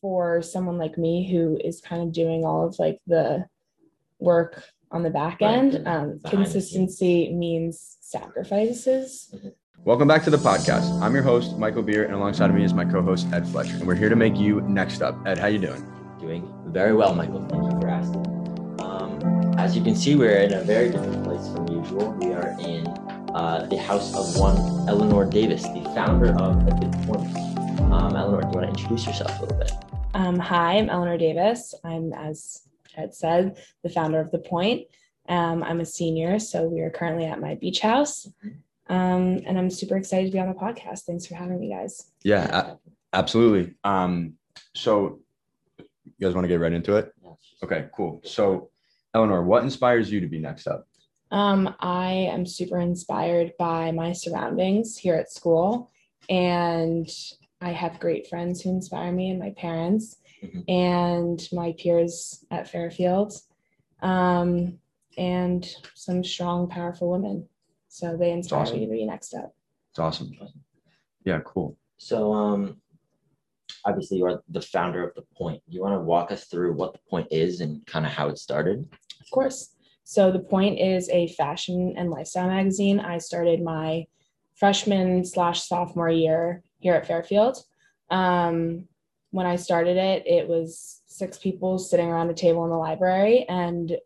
for someone like me who is kind of doing all of like the work on the back end. the- Um, behind the scenes. consistency means sacrifices. Welcome back to the podcast. I'm your host, Michael Beer, and alongside of me is my co-host Ed Fletcher. And we're here to make you next up. Ed, how you doing? Doing very well, Michael. Thank you for asking. Um, as you can see, we're in a very different place from usual. We are in uh, the house of one Eleanor Davis, the founder of A Good Point. Um, Eleanor, do you want to introduce yourself a little bit? Um, hi, I'm Eleanor Davis. I'm, as Ted said, the founder of The Point. Um, I'm a senior, so we are currently at my beach house. Um, and I'm super excited to be on the podcast. Thanks for having me, guys. Yeah, a- absolutely. Um, so you guys want to get right into it? Yeah, Okay, cool. So Eleanor, what inspires you to be next up? Um, I am super inspired by my surroundings here at school, and I have great friends who inspire me, and my parents, Mhm. and my peers at Fairfield, um, and some strong, powerful women. So they inspire awesome. me to be next up. It's awesome. Yeah, cool. So, um, obviously, you are the founder of The Point. You want to walk us through what The Point is and kind of how it started? Of course. So the point is a fashion and lifestyle magazine. I started my freshman slash sophomore year here at Fairfield. Um, when I started it, it was six people sitting around a table in the library, and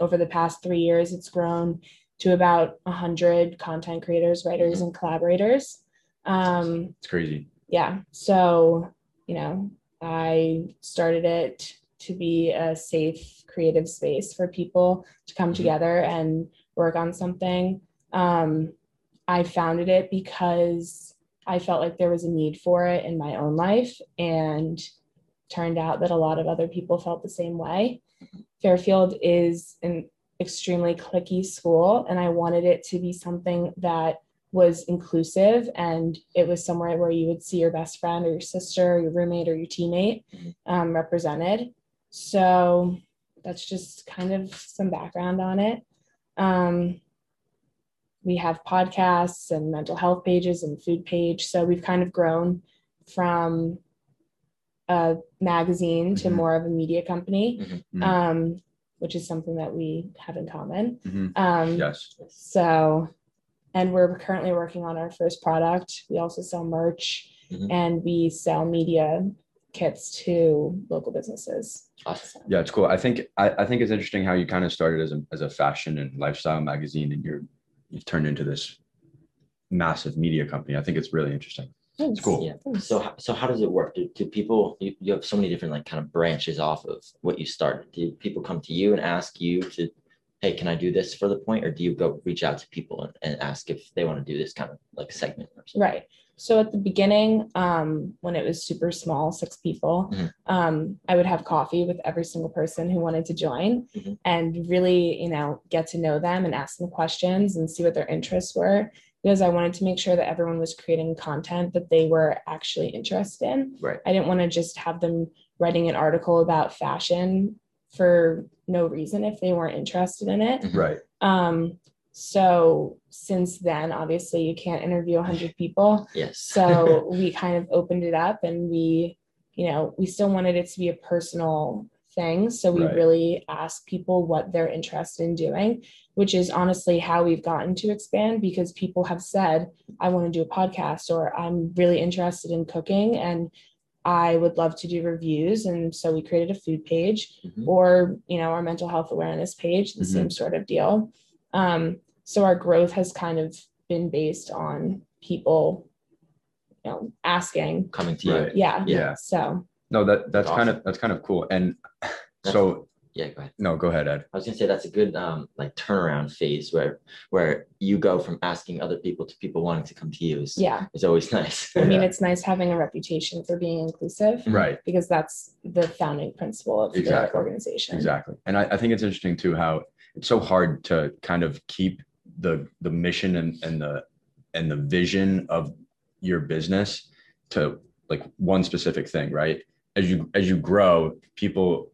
over the past three years, it's grown to about a hundred content creators, writers, and collaborators. Um, It's crazy. yeah so you know i started it to be a safe creative space for people to come Mhm. together and work on something um, i founded it because i felt like there was a need for it in my own life and turned out that a lot of other people felt the same way. Fairfield is an extremely cliquey school and i wanted it to be something that was inclusive and it was somewhere where you would see your best friend or your sister or your roommate or your teammate Mhm. um, represented. So that's just kind of some background on it. Um, we have podcasts and mental health pages and food page so we've kind of grown from a magazine to Mhm. more of a media company Mhm. um, which is something that we have in common Mhm. um, Yes. so, and we're currently working on our first product. We also sell merch Mhm. and we sell media kits to local businesses. Awesome. Yeah, it's cool. I think I, I think it's interesting how you kind of started as a as a fashion and lifestyle magazine and you're you've turned into this massive media company. I think it's really interesting. Thanks. cool. Yeah. Thanks. So, so how does it work? Do, do people, you, you have so many different like kind of branches off of what you started. Do people come to you and ask you to, hey, can I do this for the point? Or do you go reach out to people and, and ask if they want to do this kind of like segment or something? Right. So at the beginning, um, when it was super small, six people, Mhm. um, I would have coffee with every single person who wanted to join Mhm. and really, you know, get to know them and ask them questions and see what their interests were. Because I wanted to make sure that everyone was creating content that they were actually interested in. Right. I didn't want to just have them writing an article about fashion for no reason if they weren't interested in it. Mhm. Right. Um, so since then, obviously, you can't interview 100 people. Yes. So we kind of opened it up and we, you know, we still wanted it to be a personal thing. So we Right. really asked people what they're interested in doing, which is honestly how we've gotten to expand because people have said, I want to do a podcast or I'm really interested in cooking and I would love to do reviews. And so we created a food page Mhm. or, you know, our mental health awareness page, the Mhm. same sort of deal. Um, so our growth has kind of been based on people, you know, asking. Coming to you. Right. Yeah. Yeah. So No, that that's kind Awesome. of that's kind of cool. And so Yeah, go ahead. no, go ahead, Ed. I was gonna say that's a good um like turnaround phase where where you go from asking other people to people wanting to come to you is yeah. is always nice. I mean, Yeah. it's nice having a reputation for being inclusive Right. because that's the founding principle of the Exactly. organization. Exactly. And I, I think it's interesting too how it's so hard to kind of keep the the mission and, and the and the vision of your business to like one specific thing, right? As you as you grow, people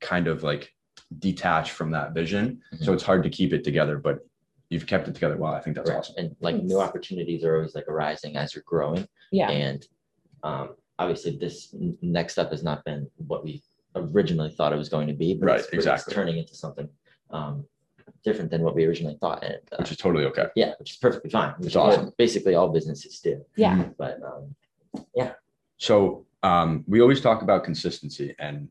kind of like detach from that vision. So it's hard to keep it together, but you've kept it together well. I think that's Right. awesome. And like new opportunities are always like arising as you're growing. Yeah. And um, obviously this next step has not been what we originally thought it was going to be. But Right, it's- but it's exactly. turning into something um, different than what we originally thought. And uh, which is totally okay. yeah, which is perfectly fine. Which It's is what awesome. Basically, all businesses do. Yeah. But um, yeah. So um, we always talk about consistency, and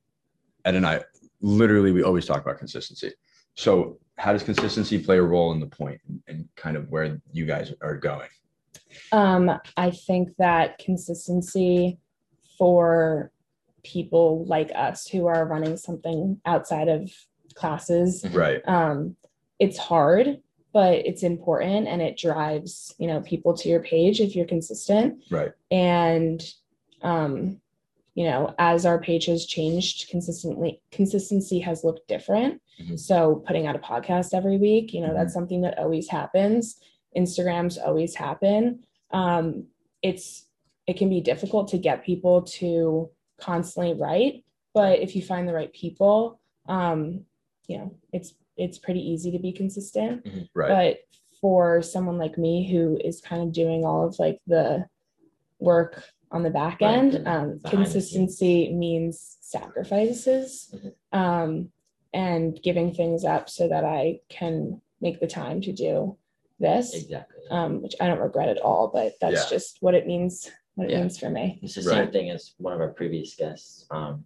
Ed and I literally we always talk about consistency. So how does consistency play a role in the point and kind of where you guys are going? Um, I think that consistency for people like us who are running something outside of classes, Right. um, it's hard, but it's important and it drives, you know, people to your page if you're consistent. Right. And um, you know, as our page has changed consistently, consistency has looked different. Mhm. So putting out a podcast every week, you know, that's something that always happens. Instagrams always happen. Um, it's it can be difficult to get people to constantly write, but if you find the right people, um, you know, it's it's pretty easy to be consistent. Right. But for someone like me who is kind of doing all of like the work on the back Right, end, the- um, consistency means sacrifices Mhm. um, and giving things up so that I can make the time to do this, exactly. um, which I don't regret at all, but that's Yeah. just what it means, what it Yeah. means for me. It's the same thing as one of our previous guests, um,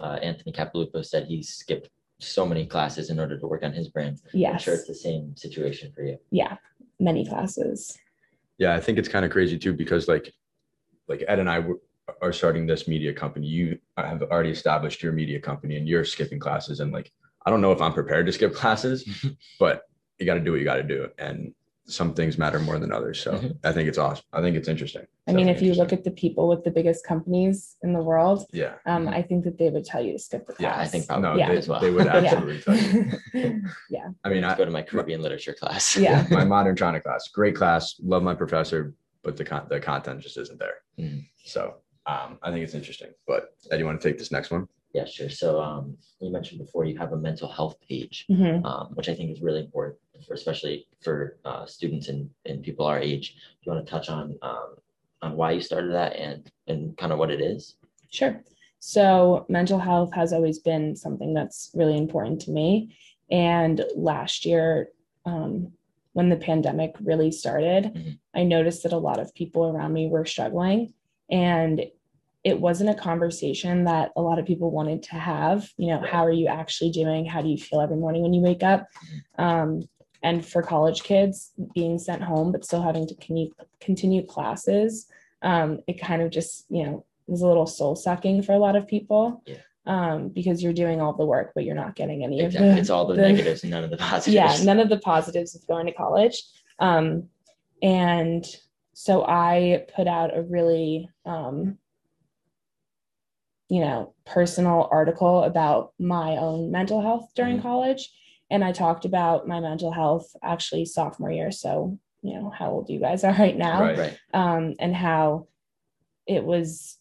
uh, Anthony Capilupo said he skipped so many classes in order to work on his brand. I'm sure it's the same situation for you. Yeah. Many classes. Yeah, I think it's kind of crazy too because like like Ed and I were, are starting this media company. You have already established your media company and you're skipping classes and like I don't know if I'm prepared to skip classes, but you got to do what you got to do and some things matter more than others. So Mhm. I think it's awesome. I think it's interesting. I mean, if you look at the people with the biggest companies in the world, yeah, um, Mhm. I think that they would tell you to skip the class. Yeah, I think probably no, Yeah. they, as well. they would Yeah. absolutely tell you. yeah. I mean, Let's I, go to my Caribbean literature class. Yeah. my modern China class, great class, love my professor, but the con- the content just isn't there. Mhm. So um, I think it's interesting. But Ed, you want to take this next one? Yeah, sure. So um, you mentioned before you have a mental health page, Mhm. um, which I think is really important, for, especially for uh, students and, and people our age. Do you want to touch on um, on why you started that and and kind of what it is? Sure. So, mental health has always been something that's really important to me. And last year, um, when the pandemic really started, Mhm. I noticed that a lot of people around me were struggling. And it wasn't a conversation that a lot of people wanted to have. You know, how are you actually doing? How do you feel every morning when you wake up? Um, and for college kids, being sent home but still having to continue, continue classes, um, it kind of just, you know, is a little soul sucking for a lot of people. Yeah. Um, because you're doing all the work, but you're not getting any Exactly. of the it's all the, the- negatives and none of the positives. yeah none of the positives of going to college um, and so i put out a really um, you know personal article about my own mental health during Mhm. college and i talked about my mental health actually sophomore year so you know how old you guys are right now Right. Right. um, and how it was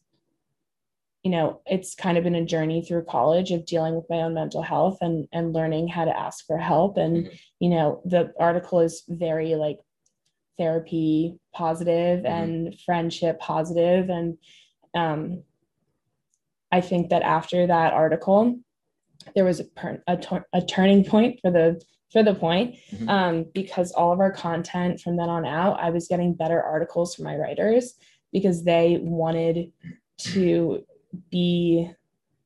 you know it's kind of been a journey through college of dealing with my own mental health and and learning how to ask for help and Mhm. you know the article is very like therapy positive Mhm. and friendship positive and um i think that after that article there was a, per- a, a turning point for the for the point Mhm. um, because all of our content from then on out i was getting better articles from my writers because they wanted to be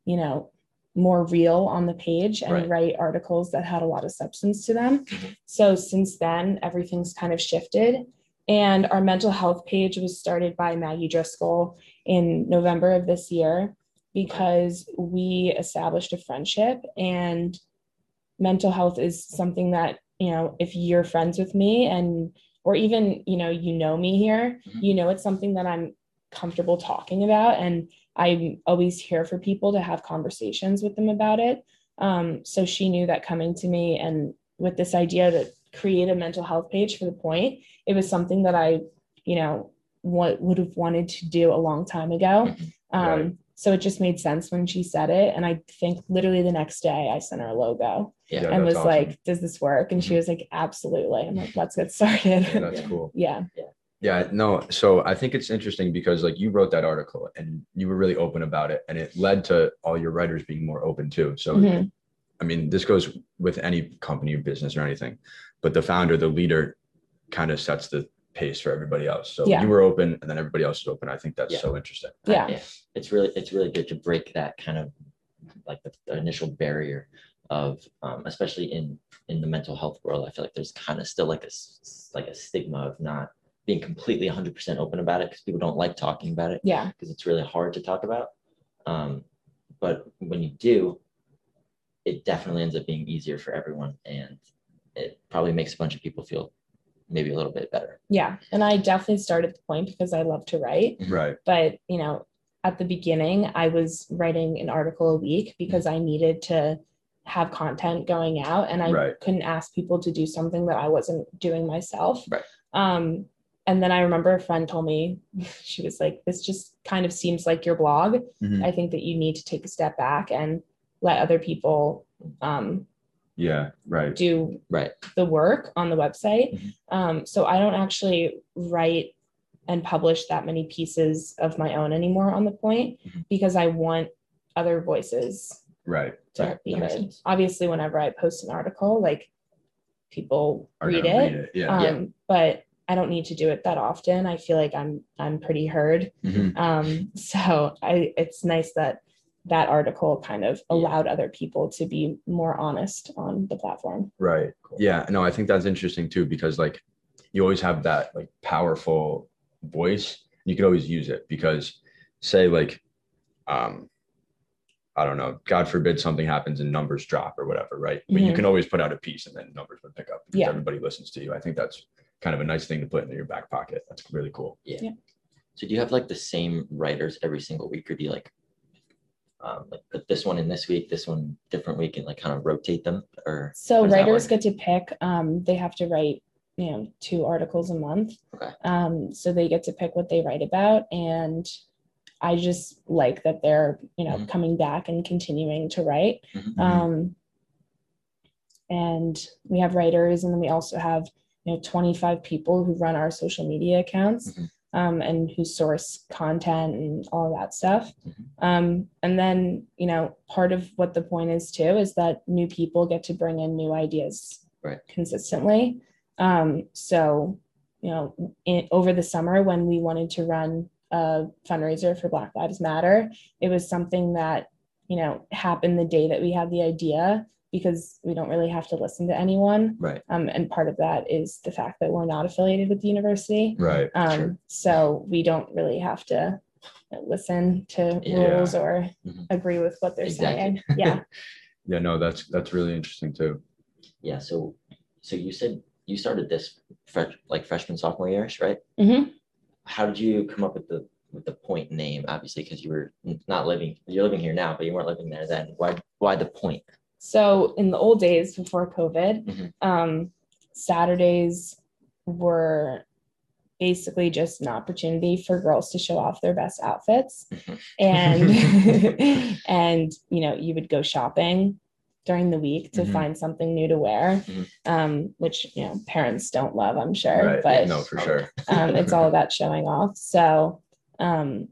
you know more real on the page and Right. write articles that had a lot of substance to them Mhm. so since then everything's kind of shifted and our mental health page was started by maggie driscoll in november of this year because we established a friendship and mental health is something that you know if you're friends with me and or even you know you know me here Mhm. you know it's something that i'm comfortable talking about and i'm always here for people to have conversations with them about it um, so she knew that coming to me and with this idea to create a mental health page for the point it was something that i you know what would have wanted to do a long time ago um, Right. So it just made sense when she said it and i think literally the next day i sent her a logo Yeah. Yeah, and was awesome. like does this work and she Mhm. was like absolutely i'm like let's get started Yeah, that's Yeah. cool. yeah Yeah, no. So I think it's interesting because like you wrote that article and you were really open about it and it led to all your writers being more open too. So Mhm. I mean, this goes with any company or business or anything, but the founder, the leader kind of sets the pace for everybody else. So Yeah. you were open and then everybody else is open. I think that's Yeah. so interesting. Yeah. It's really, it's really good to break that kind of like the, the initial barrier of, um, especially in, in the mental health world, I feel like there's kind of still like a, s- like a stigma of not being completely hundred percent open about it because people don't like talking about it Yeah. because it's really hard to talk about. Um, but when you do, it definitely ends up being easier for everyone and it probably makes a bunch of people feel maybe a little bit better. Yeah. And I definitely started the point because I love to write. Right. But, you know, at the beginning, I was writing an article a week because I needed to have content going out and I Right. couldn't ask people to do something that I wasn't doing myself. Right. Um, and then I remember a friend told me, she was like, this just kind of seems like your blog. Mhm. I think that you need to take a step back and let other people um, Yeah. Right. do Right. the work on the website. Mhm. Um, so I don't actually write and publish that many pieces of my own anymore on the point Mhm. because I want other voices Right. to Right, be heard. Obviously, whenever I post an article, like people read it, read it. Yeah. um, Yeah. but I don't need to do it that often. I feel like I'm I'm pretty heard. Mhm. Um, so I it's nice that that article kind of Yeah. allowed other people to be more honest on the platform. Right. Cool. Yeah. No, I think that's interesting too because like you always have that like powerful voice. You could always use it because say like um I don't know, God forbid something happens and numbers drop or whatever, right? But you Mhm. can always put out a piece and then numbers would pick up because Yeah. everybody listens to you. I think that's kind of a nice thing to put in your back pocket. That's really cool. Yeah. So do you have like the same writers every single week or do you like um, like put this one in this week, this one different week and like kind of rotate them or So How does that writers get to pick. Um, they have to write, you know, two articles a month. Okay. Um, so they get to pick what they write about, and I just like that they're, you know, Mhm. coming back and continuing to write. Mhm. Um, and we have writers, and then we also have, you know, 25 people who run our social media accounts. Mhm. Um, and who source content and all that stuff. Um, and then, you know, part of what the point is too is that new people get to bring in new ideas Right. consistently. Um, so, you know, in, over the summer when we wanted to run a fundraiser for Black Lives Matter, it was something that, you know, happened the day that we had the idea because we don't really have to listen to anyone. right. Um, and part of that is the fact that we're not affiliated with the university. Right. Um, Sure. So we don't really have to listen to Yeah. rules or Mhm. agree with what they're Exactly. saying. Yeah. Yeah, no, that's that's really interesting too. Yeah. So so you said you started this fresh like freshman sophomore years, right? hmm How did you come up with the with the point name? Obviously, because you were not living you're living here now, but you weren't living there then. Why why the point? So in the old days before COVID, Mhm. um, Saturdays were basically just an opportunity for girls to show off their best outfits. Mhm. And and you know, you would go shopping during the week to Mhm. find something new to wear, Mhm. um, which you know parents don't love, I'm sure. Right. But no, for sure. um, it's all about showing off. So um,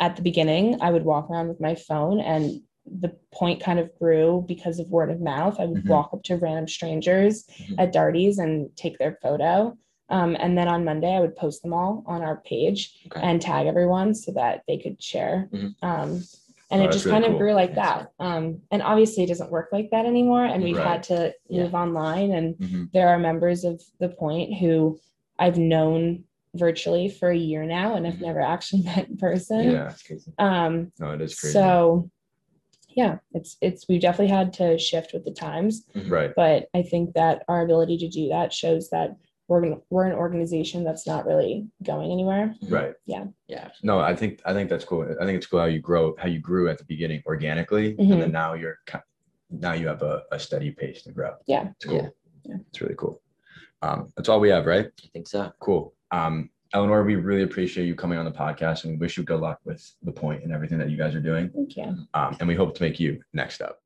at the beginning, I would walk around with my phone, and the point kind of grew because of word of mouth. I would Mhm. walk up to random strangers Mhm. at Darty's and take their photo. Um, and then on Monday, I would post them all on our page Okay. and tag everyone so that they could share. Mhm. Um, and Oh, it just really kind of cool. grew like that. Um, and obviously, it doesn't work like that anymore. And we've Right. had to Yeah. move online and Mhm. there are members of the point who I've known virtually for a year now and I've Mhm. never actually met in person. Yeah. That's crazy. Um, No, it is crazy. so yeah, it's it's we've definitely had to shift with the times, right. but I think that our ability to do that shows that we're gonna, we're an organization that's not really going anywhere. Right. Yeah. Yeah. No, I think I think that's cool. I think it's cool how you grow, how you grew at the beginning organically, Mhm. and then now you're now you have a, a steady pace to grow. Yeah. It's cool. Yeah. Yeah. It's really cool. Um, that's all we have, right? I think so. Cool. Um, Eleanor, we really appreciate you coming on the podcast and we wish you good luck with the point and everything that you guys are doing. Thank you. Um, and we hope to make you next up.